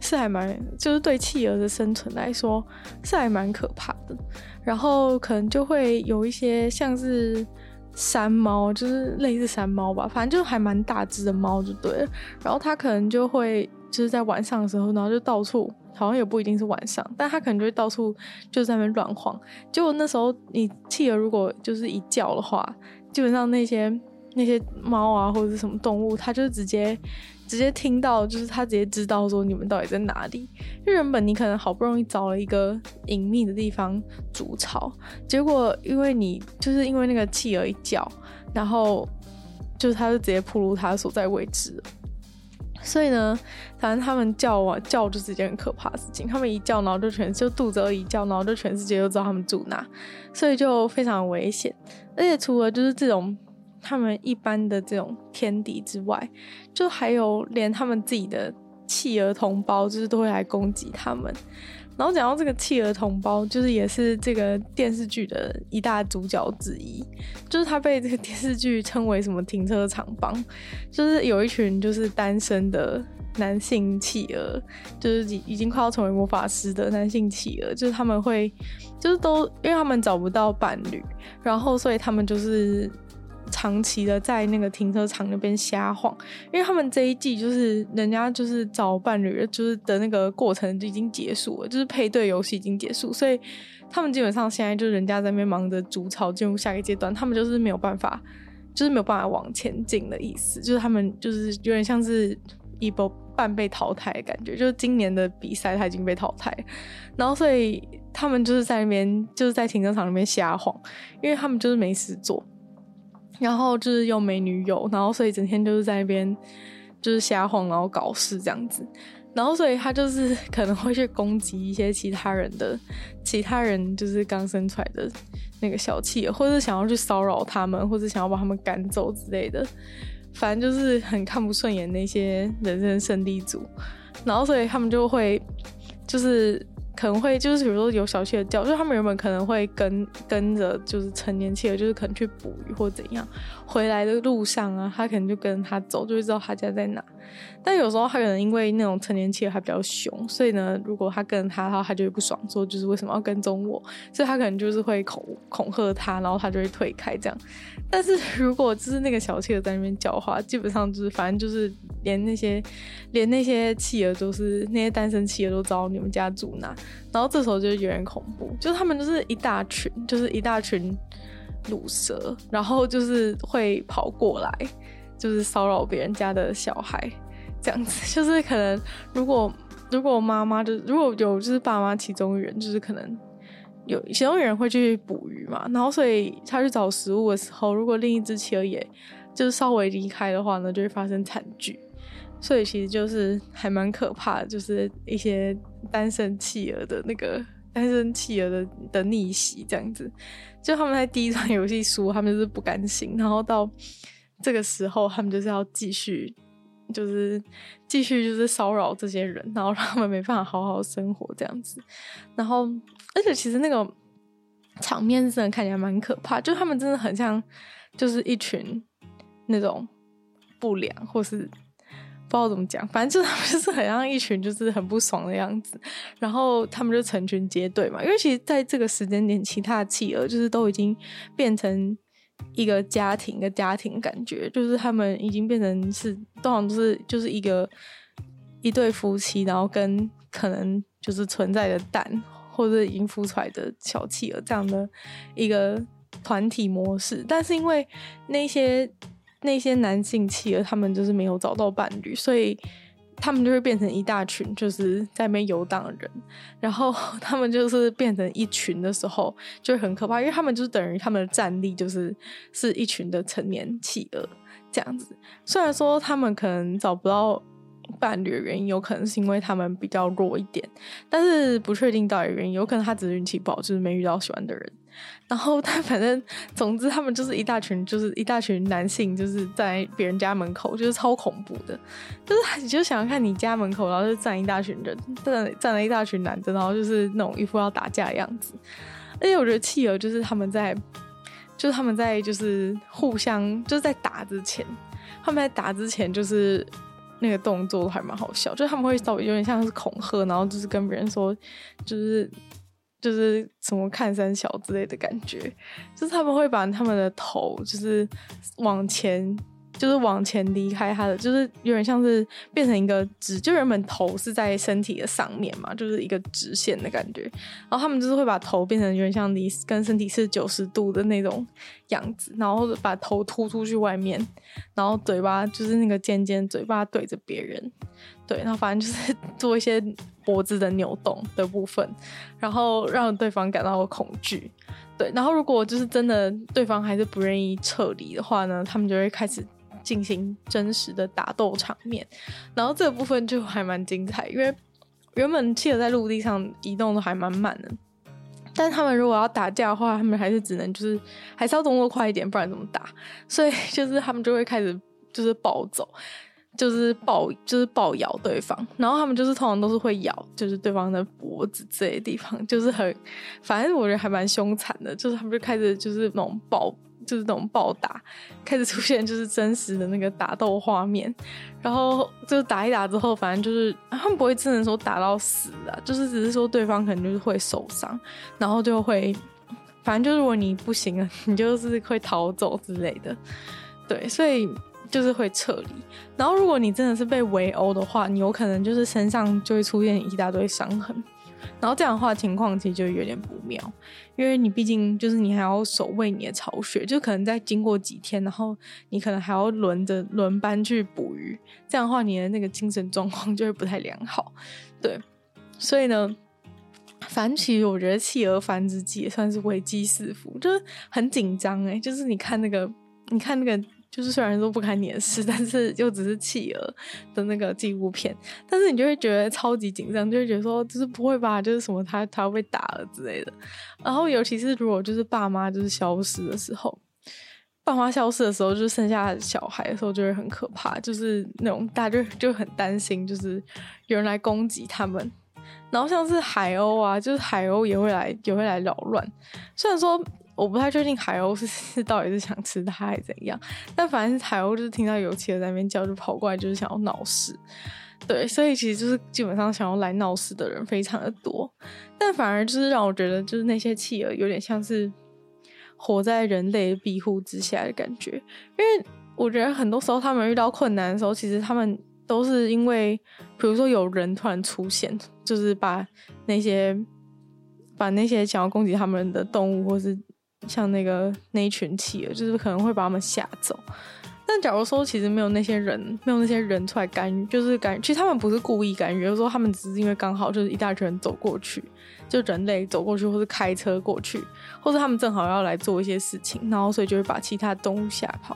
是还蛮就是对企鹅的生存来说是还蛮可怕的。然后可能就会有一些像是山猫，就是类似山猫吧，反正就是还蛮大只的猫就对了。然后它可能就会就是在晚上的时候，然后就到处。好像也不一定是晚上，但他可能就会到处就在那边乱晃。结果那时候你企鹅如果就是一叫的话，基本上那些那些猫啊或者是什么动物，它就直接直接听到，就是它直接知道说你们到底在哪里。就原本你可能好不容易找了一个隐秘的地方筑巢，结果因为你就是因为那个企鹅一叫，然后就是它就直接暴露它所在位置。所以呢，反正他们叫啊叫就是一件很可怕的事情。他们一叫，然后就全就肚子饿一叫，然后就全世界都知道他们住哪，所以就非常危险。而且除了就是这种他们一般的这种天敌之外，就还有连他们自己的企鹅同胞，就是都会来攻击他们。然后讲到这个企鹅同胞，就是也是这个电视剧的一大主角之一，就是他被这个电视剧称为什么停车场帮，就是有一群就是单身的男性企鹅，就是已已经快要成为魔法师的男性企鹅，就是他们会就是都因为他们找不到伴侣，然后所以他们就是。长期的在那个停车场那边瞎晃，因为他们这一季就是人家就是找伴侣，就是的那个过程就已经结束了，就是配对游戏已经结束，所以他们基本上现在就是人家在那边忙着筑巢进入下一个阶段，他们就是没有办法，就是没有办法往前进的意思，就是他们就是有点像是一波半被淘汰的感觉，就是今年的比赛他已经被淘汰，然后所以他们就是在那边就是在停车场那边瞎晃，因为他们就是没事做。然后就是又没女友，然后所以整天就是在那边就是瞎晃，然后搞事这样子。然后所以他就是可能会去攻击一些其他人的，其他人就是刚生出来的那个小气，或者想要去骚扰他们，或者想要把他们赶走之类的。反正就是很看不顺眼那些人生胜利组。然后所以他们就会就是可能会就是比如说有小企鹅叫，就是他们原本可能会跟跟着就是成年企鹅，就是可能去捕鱼或怎样，回来的路上啊，他可能就跟着他走，就会知道他家在哪。但有时候他可能因为那种成年企鹅还比较凶，所以呢，如果他跟着他的话，他就会不爽，说就是为什么要跟踪我？所以他可能就是会恐恐吓他，然后他就会退开这样。但是如果就是那个小企鹅在那边叫话，基本上就是反正就是连那些连那些企鹅都是那些单身企鹅都知道你们家住哪，然后这时候就有点恐怖，就是他们就是一大群，就是一大群鲁蛇，然后就是会跑过来，就是骚扰别人家的小孩。这样子就是可能，如果如果妈妈就如果有就是爸妈其中一人就是可能有其中有人会去捕鱼嘛，然后所以他去找食物的时候，如果另一只企鹅也就是稍微离开的话呢，就会发生惨剧。所以其实就是还蛮可怕的，就是一些单身企鹅的那个单身企鹅的的逆袭这样子。就他们在第一场游戏输，他们就是不甘心，然后到这个时候他们就是要继续。就是继续就是骚扰这些人，然后让他们没办法好好生活这样子。然后，而且其实那个场面真的看起来蛮可怕，就他们真的很像就是一群那种不良，或是不知道怎么讲，反正就是他们就是很像一群就是很不爽的样子。然后他们就成群结队嘛，因为其实在这个时间点，其他的企鹅就是都已经变成。一个家庭，一个家庭感觉，就是他们已经变成是，通常都是就是一个一对夫妻，然后跟可能就是存在的蛋，或者已经孵出来的小企鹅这样的一个团体模式。但是因为那些那些男性企鹅，他们就是没有找到伴侣，所以。他们就会变成一大群，就是在那边游荡的人，然后 他们就是变成一群的时候，就很可怕，因为他们就是等于他们的战力就是是一群的成年企鹅这样子。虽然说他们可能找不到伴侣的原因，有可能是因为他们比较弱一点，但是不确定到底原因，有可能他只是运气不好，就是没遇到喜欢的人。然后他反正总之他们就是一大群，就是一大群男性，就是在别人家门口，就是超恐怖的。就是你就想要看你家门口，然后就站一大群人，站站了一大群男的，然后就是那种一副要打架的样子。而且我觉得企鹅就是他们在，就是他们在就是互相就是在打之前，他们在打之前就是那个动作还蛮好笑，就他们会稍微有点像是恐吓，然后就是跟别人说，就是。就是什么看三小之类的感觉，就是他们会把他们的头就是往前，就是往前离开他的，就是有点像是变成一个直，就原本头是在身体的上面嘛，就是一个直线的感觉。然后他们就是会把头变成有点像离跟身体是九十度的那种样子，然后把头突出去外面，然后嘴巴就是那个尖尖嘴巴对着别人，对，然后反正就是 做一些脖子的扭动的部分，然后让对方感到恐惧。对，然后如果就是真的对方还是不愿意撤离的话呢，他们就会开始。进行真实的打斗场面，然后这个部分就还蛮精彩，因为原本企鹅在陆地上移动都还蛮慢的，但他们如果要打架的话，他们还是只能就是还是要动作快一点，不然怎么打？所以就是他们就会开始就是暴走，就是暴就是暴咬对方，然后他们就是通常都是会咬就是对方的脖子这些地方，就是很反正我觉得还蛮凶残的，就是他们就开始就是那种暴。就是那种暴打，开始出现就是真实的那个打斗画面，然后就打一打之后，反正就是他们不会真的说打到死啊，就是只是说对方可能就是会受伤，然后就会，反正就是如果你不行了，你就是会逃走之类的，对，所以就是会撤离。然后如果你真的是被围殴的话，你有可能就是身上就会出现一大堆伤痕。然后这样的话，情况其实就有点不妙，因为你毕竟就是你还要守卫你的巢穴，就可能再经过几天，然后你可能还要轮着轮班去捕鱼，这样的话你的那个精神状况就会不太良好。对，所以呢，反正其我觉得企鹅繁殖季也算是危机四伏，就是很紧张哎，就是你看那个，你看那个。就是虽然说不干你的事，但是又只是企鹅的那个纪录片，但是你就会觉得超级紧张，就会觉得说就是不会吧，就是什么他他要被打了之类的。然后尤其是如果就是爸妈就是消失的时候，爸妈消失的时候，就剩下小孩的时候就会很可怕，就是那种大家就就很担心，就是有人来攻击他们。然后像是海鸥啊，就是海鸥也会来，也会来扰乱。虽然说我不太确定海鸥是 到底是想吃它还是怎样，但反正海鸥就是听到有企鹅在那边叫，就跑过来，就是想要闹事。对，所以其实就是基本上想要来闹事的人非常的多，但反而就是让我觉得，就是那些企鹅有点像是活在人类庇护之下的感觉，因为我觉得很多时候他们遇到困难的时候，其实他们都是因为，比如说有人突然出现，就是把那些把那些想要攻击他们的动物，或是像那个那一群企鹅，就是可能会把他们吓走。但假如说其实没有那些人，没有那些人出来干预，就是干预，其实他们不是故意干预，有时候他们只是因为刚好就是一大群人走过去，就人类走过去，或是开车过去，或者他们正好要来做一些事情，然后所以就会把其他动物吓跑。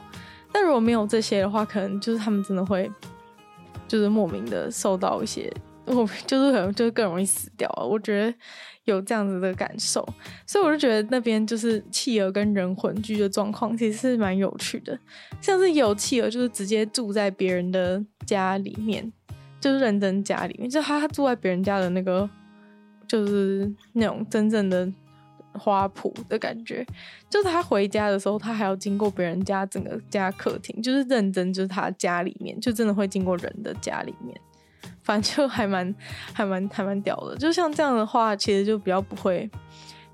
但如果没有这些的话，可能就是他们真的会，就是莫名的受到一些，我就是可能就是更容易死掉了。我觉得。有这样子的感受，所以我就觉得那边就是企鹅跟人混居的状况，其实是蛮有趣的。像是有企鹅就是直接住在别人的家里面，就是认真家里面，就他住在别人家的那个，就是那种真正的花圃的感觉。就是他回家的时候，他还要经过别人家整个家客厅，就是认真就是他家里面，就真的会经过人的家里面。反正就还蛮、还蛮、还蛮屌的。就像这样的话，其实就比较不会。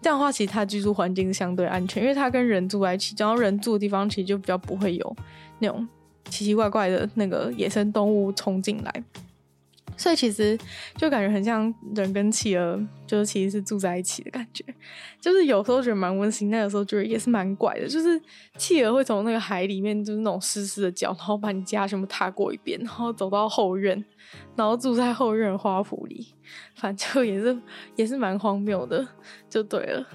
这样的话，其实它居住环境相对安全，因为它跟人住在一起，然后人住的地方其实就比较不会有那种奇奇怪怪的那个野生动物冲进来。所以其实就感觉很像人跟企鹅，就是其实是住在一起的感觉。就是有时候觉得蛮温馨，但有时候觉得也是蛮怪的。就是企鹅会从那个海里面，就是那种湿湿的脚，然后把你家全部踏过一遍，然后走到后院，然后住在后院花圃里。反正就也是也是蛮荒谬的，就对了。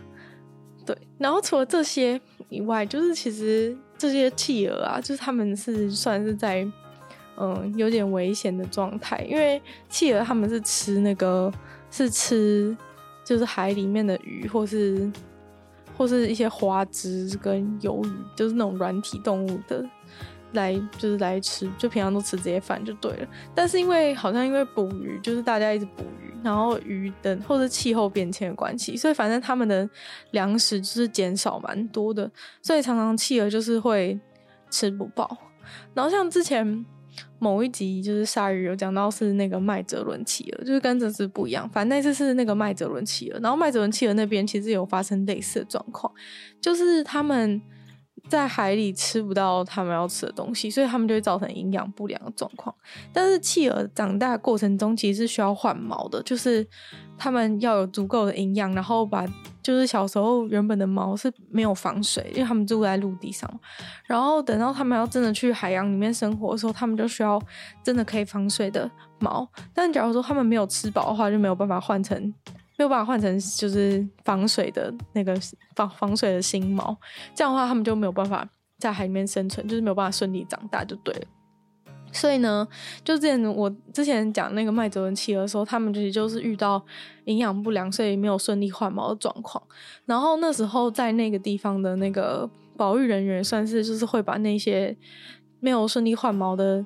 对，然后除了这些以外，就是其实这些企鹅啊，就是他们是算是在。嗯，有点危险的状态，因为企鹅他们是吃那个，是吃就是海里面的鱼，或是或是一些花枝跟鱿鱼，就是那种软体动物的，来就是来吃，就平常都吃这些饭就对了。但是因为好像因为捕鱼，就是大家一直捕鱼，然后鱼等或者气候变迁的关系，所以反正他们的粮食就是减少蛮多的，所以常常企鹅就是会吃不饱。然后像之前。某一集就是鲨鱼有讲到是那个麦哲伦企鹅，就是跟这只不一样。反正那次是那个麦哲伦企鹅，然后麦哲伦企鹅那边其实有发生类似的状况，就是他们在海里吃不到他们要吃的东西，所以他们就会造成营养不良的状况。但是企鹅长大的过程中其实是需要换毛的，就是。他们要有足够的营养，然后把就是小时候原本的毛是没有防水，因为他们住在陆地上。然后等到他们要真的去海洋里面生活的时候，他们就需要真的可以防水的毛。但假如说他们没有吃饱的话，就没有办法换成没有办法换成就是防水的那个防防水的新毛。这样的话，他们就没有办法在海里面生存，就是没有办法顺利长大，就对了。所以呢，就之前我之前讲那个麦哲伦企鹅的时候，他们其实就是遇到营养不良，所以没有顺利换毛的状况。然后那时候在那个地方的那个保育人员，算是就是会把那些没有顺利换毛的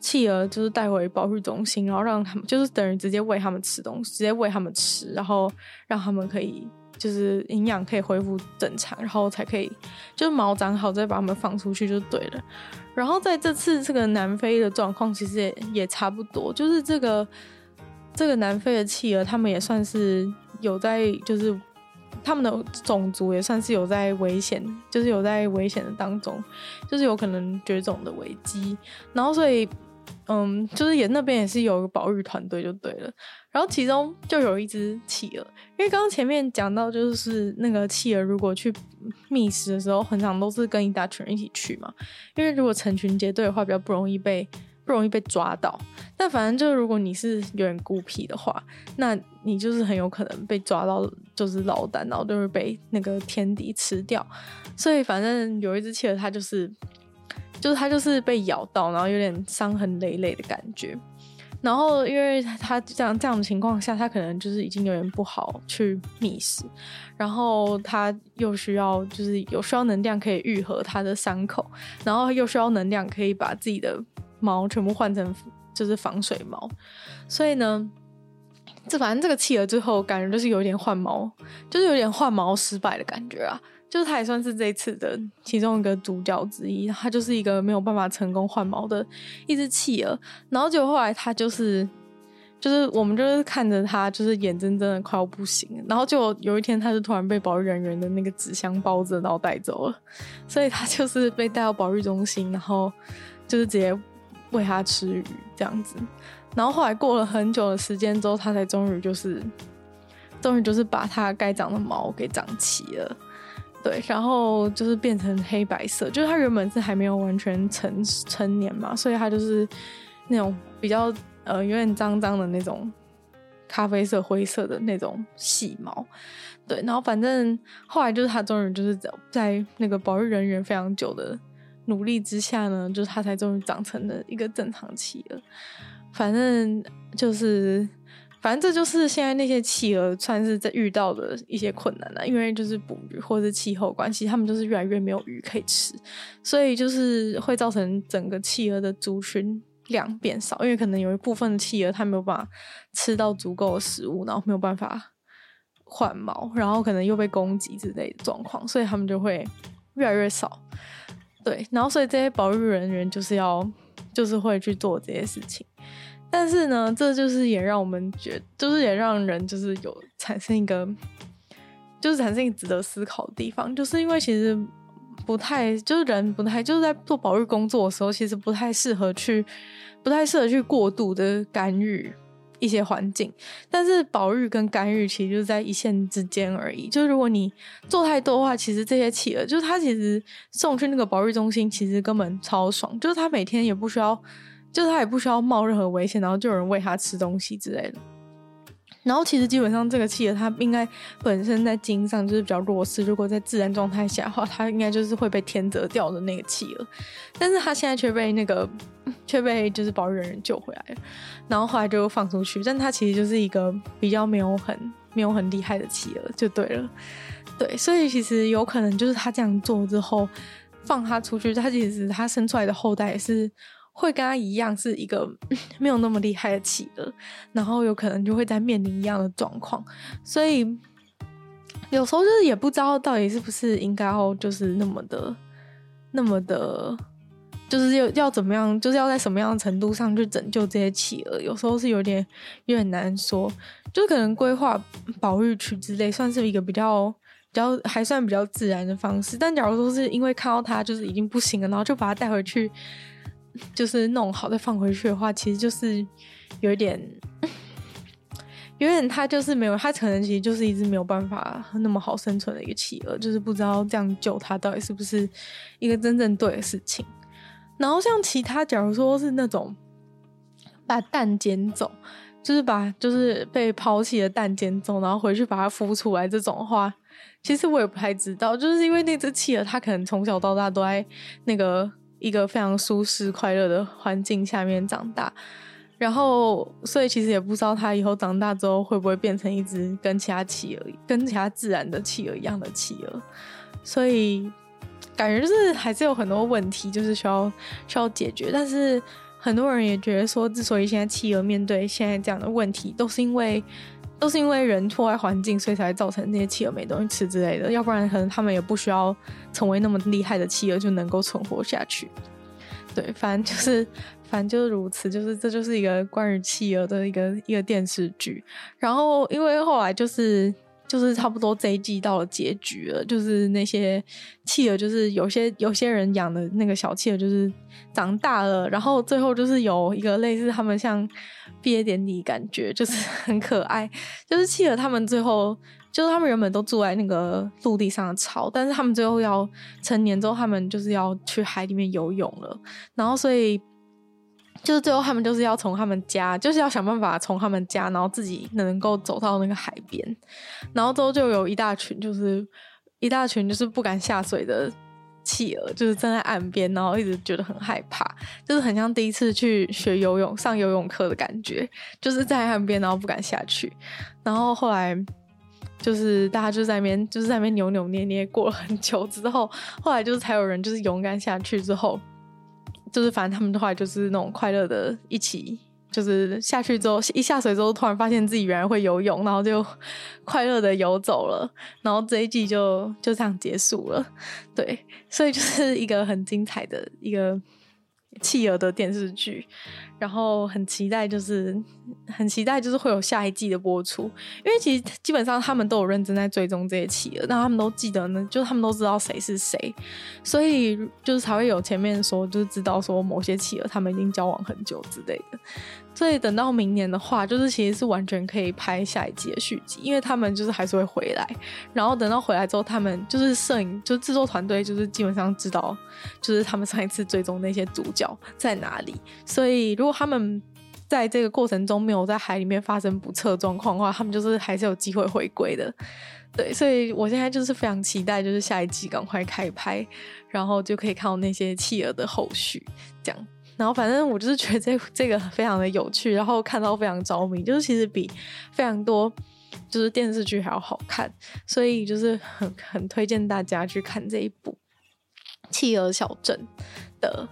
企鹅，就是带回保育中心，然后让他们就是等于直接喂他们吃东西，直接喂他们吃，然后让他们可以。就是营养可以恢复正常，然后才可以就是毛长好再把它们放出去就对了。然后在这次这个南非的状况其实也也差不多，就是这个这个南非的企鹅，他们也算是有在就是他们的种族也算是有在危险，就是有在危险的当中，就是有可能绝种的危机。然后所以嗯，就是也那边也是有个保育团队就对了。然后其中就有一只企鹅，因为刚刚前面讲到，就是那个企鹅如果去觅食的时候，很常都是跟一大群人一起去嘛。因为如果成群结队的话，比较不容易被不容易被抓到。但反正就是如果你是有点孤僻的话，那你就是很有可能被抓到，就是老单，然后就会被那个天敌吃掉。所以反正有一只企鹅，它就是就是它就是被咬到，然后有点伤痕累累的感觉。然后，因为他这样这样的情况下，他可能就是已经有点不好去觅食，然后他又需要就是有需要能量可以愈合他的伤口，然后又需要能量可以把自己的毛全部换成就是防水毛，所以呢，这反正这个企鹅最后感觉就是有点换毛，就是有点换毛失败的感觉啊。就是他也算是这一次的其中一个主角之一，他就是一个没有办法成功换毛的一只企鹅。然后结果后来他就是，就是我们就是看着他，就是眼睁睁的快要不行。然后就有一天，他就突然被保育人员的那个纸箱包着，然后带走了。所以他就是被带到保育中心，然后就是直接喂他吃鱼这样子。然后后来过了很久的时间之后，他才终于就是，终于就是把它该长的毛给长齐了。对，然后就是变成黑白色，就是它原本是还没有完全成成年嘛，所以它就是那种比较呃有点脏脏的那种咖啡色、灰色的那种细毛。对，然后反正后来就是它终于就是在那个保育人员非常久的努力之下呢，就是它才终于长成了一个正常期了。反正就是。反正这就是现在那些企鹅算是在遇到的一些困难了，因为就是捕鱼或是气候关系，他们就是越来越没有鱼可以吃，所以就是会造成整个企鹅的族群量变少，因为可能有一部分的企鹅它没有办法吃到足够的食物，然后没有办法换毛，然后可能又被攻击之类的状况，所以他们就会越来越少。对，然后所以这些保育人员就是要就是会去做这些事情。但是呢，这就是也让我们觉，就是也让人就是有产生一个，就是产生一个值得思考的地方，就是因为其实不太，就是人不太，就是在做保育工作的时候，其实不太适合去，不太适合去过度的干预一些环境。但是保育跟干预其实就是在一线之间而已。就是如果你做太多的话，其实这些企鹅，就是它其实送去那个保育中心，其实根本超爽，就是它每天也不需要。就是他也不需要冒任何危险，然后就有人喂它吃东西之类的。然后其实基本上这个企鹅它应该本身在基因上就是比较弱势，如果在自然状态下的话，它应该就是会被天择掉的那个企鹅。但是它现在却被那个 却被就是保育人员救回来了，然后后来就放出去。但它其实就是一个比较没有很没有很厉害的企鹅，就对了。对，所以其实有可能就是他这样做之后放它出去，它其实它生出来的后代也是。会跟他一样是一个没有那么厉害的企鹅，然后有可能就会在面临一样的状况，所以有时候就是也不知道到底是不是应该要就是那么的那么的，就是要要怎么样，就是要在什么样的程度上去拯救这些企鹅，有时候是有点有点难说，就可能规划保育区之类算是一个比较比较还算比较自然的方式，但假如说是因为看到它就是已经不行了，然后就把它带回去。就是弄好再放回去的话，其实就是有一点，有点它就是没有，它可能其实就是一只没有办法那么好生存的一个企鹅，就是不知道这样救它到底是不是一个真正对的事情。然后像其他，假如说是那种把蛋捡走，就是把就是被抛弃的蛋捡走，然后回去把它孵出来这种话，其实我也不太知道，就是因为那只企鹅它可能从小到大都在那个。一个非常舒适、快乐的环境下面长大，然后，所以其实也不知道他以后长大之后会不会变成一只跟其他企鹅、跟其他自然的企鹅一样的企鹅，所以感觉就是还是有很多问题，就是需要需要解决。但是很多人也觉得说，之所以现在企鹅面对现在这样的问题，都是因为。都是因为人破坏环境，所以才造成那些企鹅没东西吃之类的。要不然，可能他们也不需要成为那么厉害的企鹅就能够存活下去。对，反正就是，反正就是如此。就是这就是一个关于企鹅的一个一个电视剧。然后，因为后来就是。就是差不多这一季到了结局了，就是那些企鹅，就是有些有些人养的那个小企鹅，就是长大了，然后最后就是有一个类似他们像毕业典礼感觉，就是 很可爱。就是企鹅他们最后，就是他们原本都住在那个陆地上的巢，但是他们最后要成年之后，他们就是要去海里面游泳了，然后所以。就是最后他们就是要从他们家，就是要想办法从他们家，然后自己能够走到那个海边，然后之后就有一大群，就是一大群就是不敢下水的企鹅，就是站在岸边，然后一直觉得很害怕，就是很像第一次去学游泳、上游泳课的感觉，就是在岸边，然后不敢下去，然后后来就是大家就在那边，就是在那边扭扭捏捏，过了很久之后，后来就是才有人就是勇敢下去之后。就是反正他们的话就是那种快乐的一起，就是下去之后一下水之后，突然发现自己原来会游泳，然后就 快乐的游走了，然后这一季就就这样结束了。对，所以就是一个很精彩的一个企鹅的电视剧。然后很期待，就是很期待，就是会有下一季的播出。因为其实基本上他们都有认真在追踪这些企鹅，那他们都记得呢，就是他们都知道谁是谁，所以就是才会有前面说，就是知道说某些企鹅他们已经交往很久之类的。所以等到明年的话，就是其实是完全可以拍下一季的续集，因为他们就是还是会回来。然后等到回来之后，他们就是摄影，就制作团队就是基本上知道，就是他们上一次追踪那些主角在哪里。所以如果他们在这个过程中没有在海里面发生不测状况的话，他们就是还是有机会回归的。对，所以我现在就是非常期待，就是下一季赶快开拍，然后就可以看到那些企鹅的后续，这样。然后反正我就是觉得这这个非常的有趣，然后看到非常着迷，就是其实比非常多就是电视剧还要好看，所以就是很很推荐大家去看这一部《企鹅小镇》的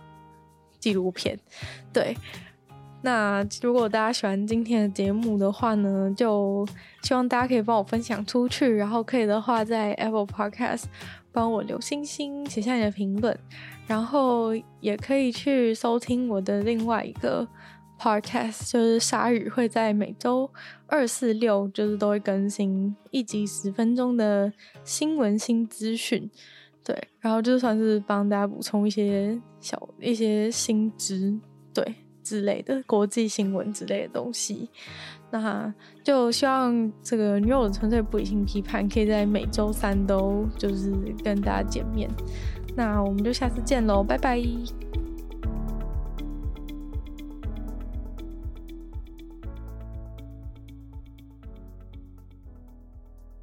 纪录片。对，那如果大家喜欢今天的节目的话呢，就希望大家可以帮我分享出去，然后可以的话在 Apple Podcast 帮我留星星，写下你的评论。然后也可以去收听我的另外一个 podcast，就是鲨鱼会在每周二、四、六，就是都会更新一集十分钟的新闻新资讯，对，然后就算是帮大家补充一些小一些新知，对之类的国际新闻之类的东西。那就希望这个女友的纯粹不理性批判可以在每周三都就是跟大家见面。那我们就下次见喽拜拜。